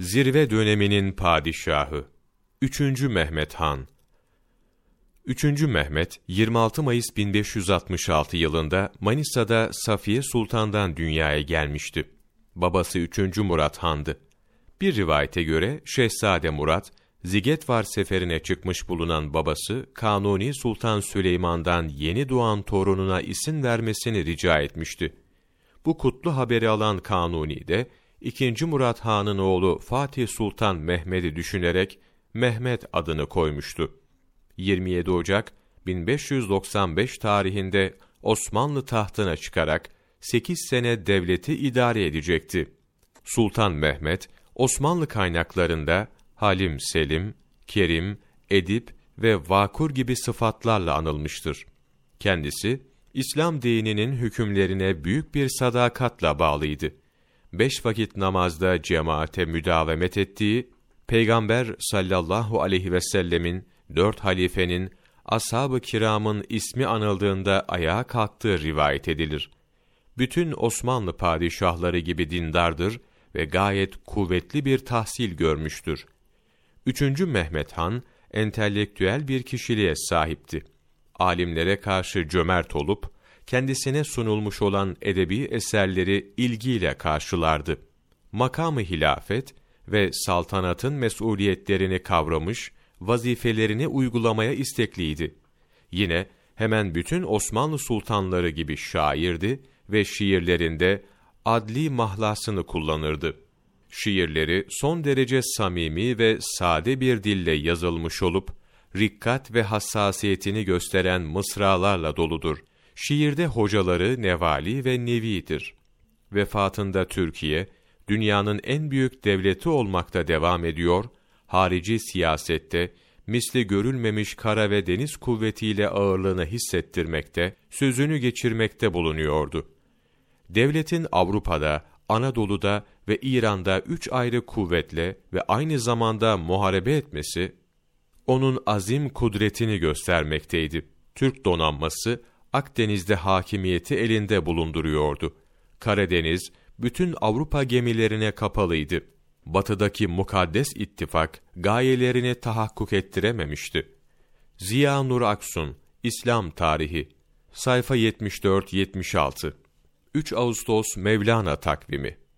Zirve döneminin padişahı 3. Mehmet Han 3. Mehmet 26 Mayıs 1566 yılında Manisa'da Safiye Sultan'dan dünyaya gelmişti. Babası 3. Murat Han'dı. Bir rivayete göre Şehzade Murat Zigetvar seferine çıkmış bulunan babası Kanuni Sultan Süleyman'dan yeni doğan torununa isim vermesini rica etmişti. Bu kutlu haberi alan Kanuni de 2. Murat Han'ın oğlu Fatih Sultan Mehmet'i düşünerek Mehmet adını koymuştu. 27 Ocak 1595 tarihinde Osmanlı tahtına çıkarak 8 sene devleti idare edecekti. Sultan Mehmet, Osmanlı kaynaklarında Halim Selim, Kerim, Edip ve Vakur gibi sıfatlarla anılmıştır. Kendisi, İslam dininin hükümlerine büyük bir sadakatla bağlıydı. Beş vakit namazda cemaate müdavemet ettiği, Peygamber sallallahu aleyhi ve sellemin, dört halifenin, ashab-ı kiramın ismi anıldığında ayağa kalktığı rivayet edilir. Bütün Osmanlı padişahları gibi dindardır ve gayet kuvvetli bir tahsil görmüştür. Üçüncü Mehmet Han, entelektüel bir kişiliğe sahipti. Alimlere karşı cömert olup, kendisine sunulmuş olan edebi eserleri ilgiyle karşılardı. Makamı hilafet ve saltanatın mesuliyetlerini kavramış, vazifelerini uygulamaya istekliydi. Yine hemen bütün Osmanlı sultanları gibi şairdi ve şiirlerinde adli mahlasını kullanırdı. Şiirleri son derece samimi ve sade bir dille yazılmış olup, rikkat ve hassasiyetini gösteren mısralarla doludur. Şiirde hocaları Nevali ve Nevi'dir. Vefatında Türkiye, dünyanın en büyük devleti olmakta devam ediyor, harici siyasette, misli görülmemiş kara ve deniz kuvvetiyle ağırlığını hissettirmekte, sözünü geçirmekte bulunuyordu. Devletin Avrupa'da, Anadolu'da ve İran'da üç ayrı kuvvetle ve aynı zamanda muharebe etmesi, onun azim kudretini göstermekteydi. Türk donanması, Akdeniz'de hakimiyeti elinde bulunduruyordu. Karadeniz, bütün Avrupa gemilerine kapalıydı. Batıdaki mukaddes ittifak, gayelerini tahakkuk ettirememişti. Ziya Nur Aksun, İslam Tarihi, sayfa 74-76 3 Ağustos Mevlana takvimi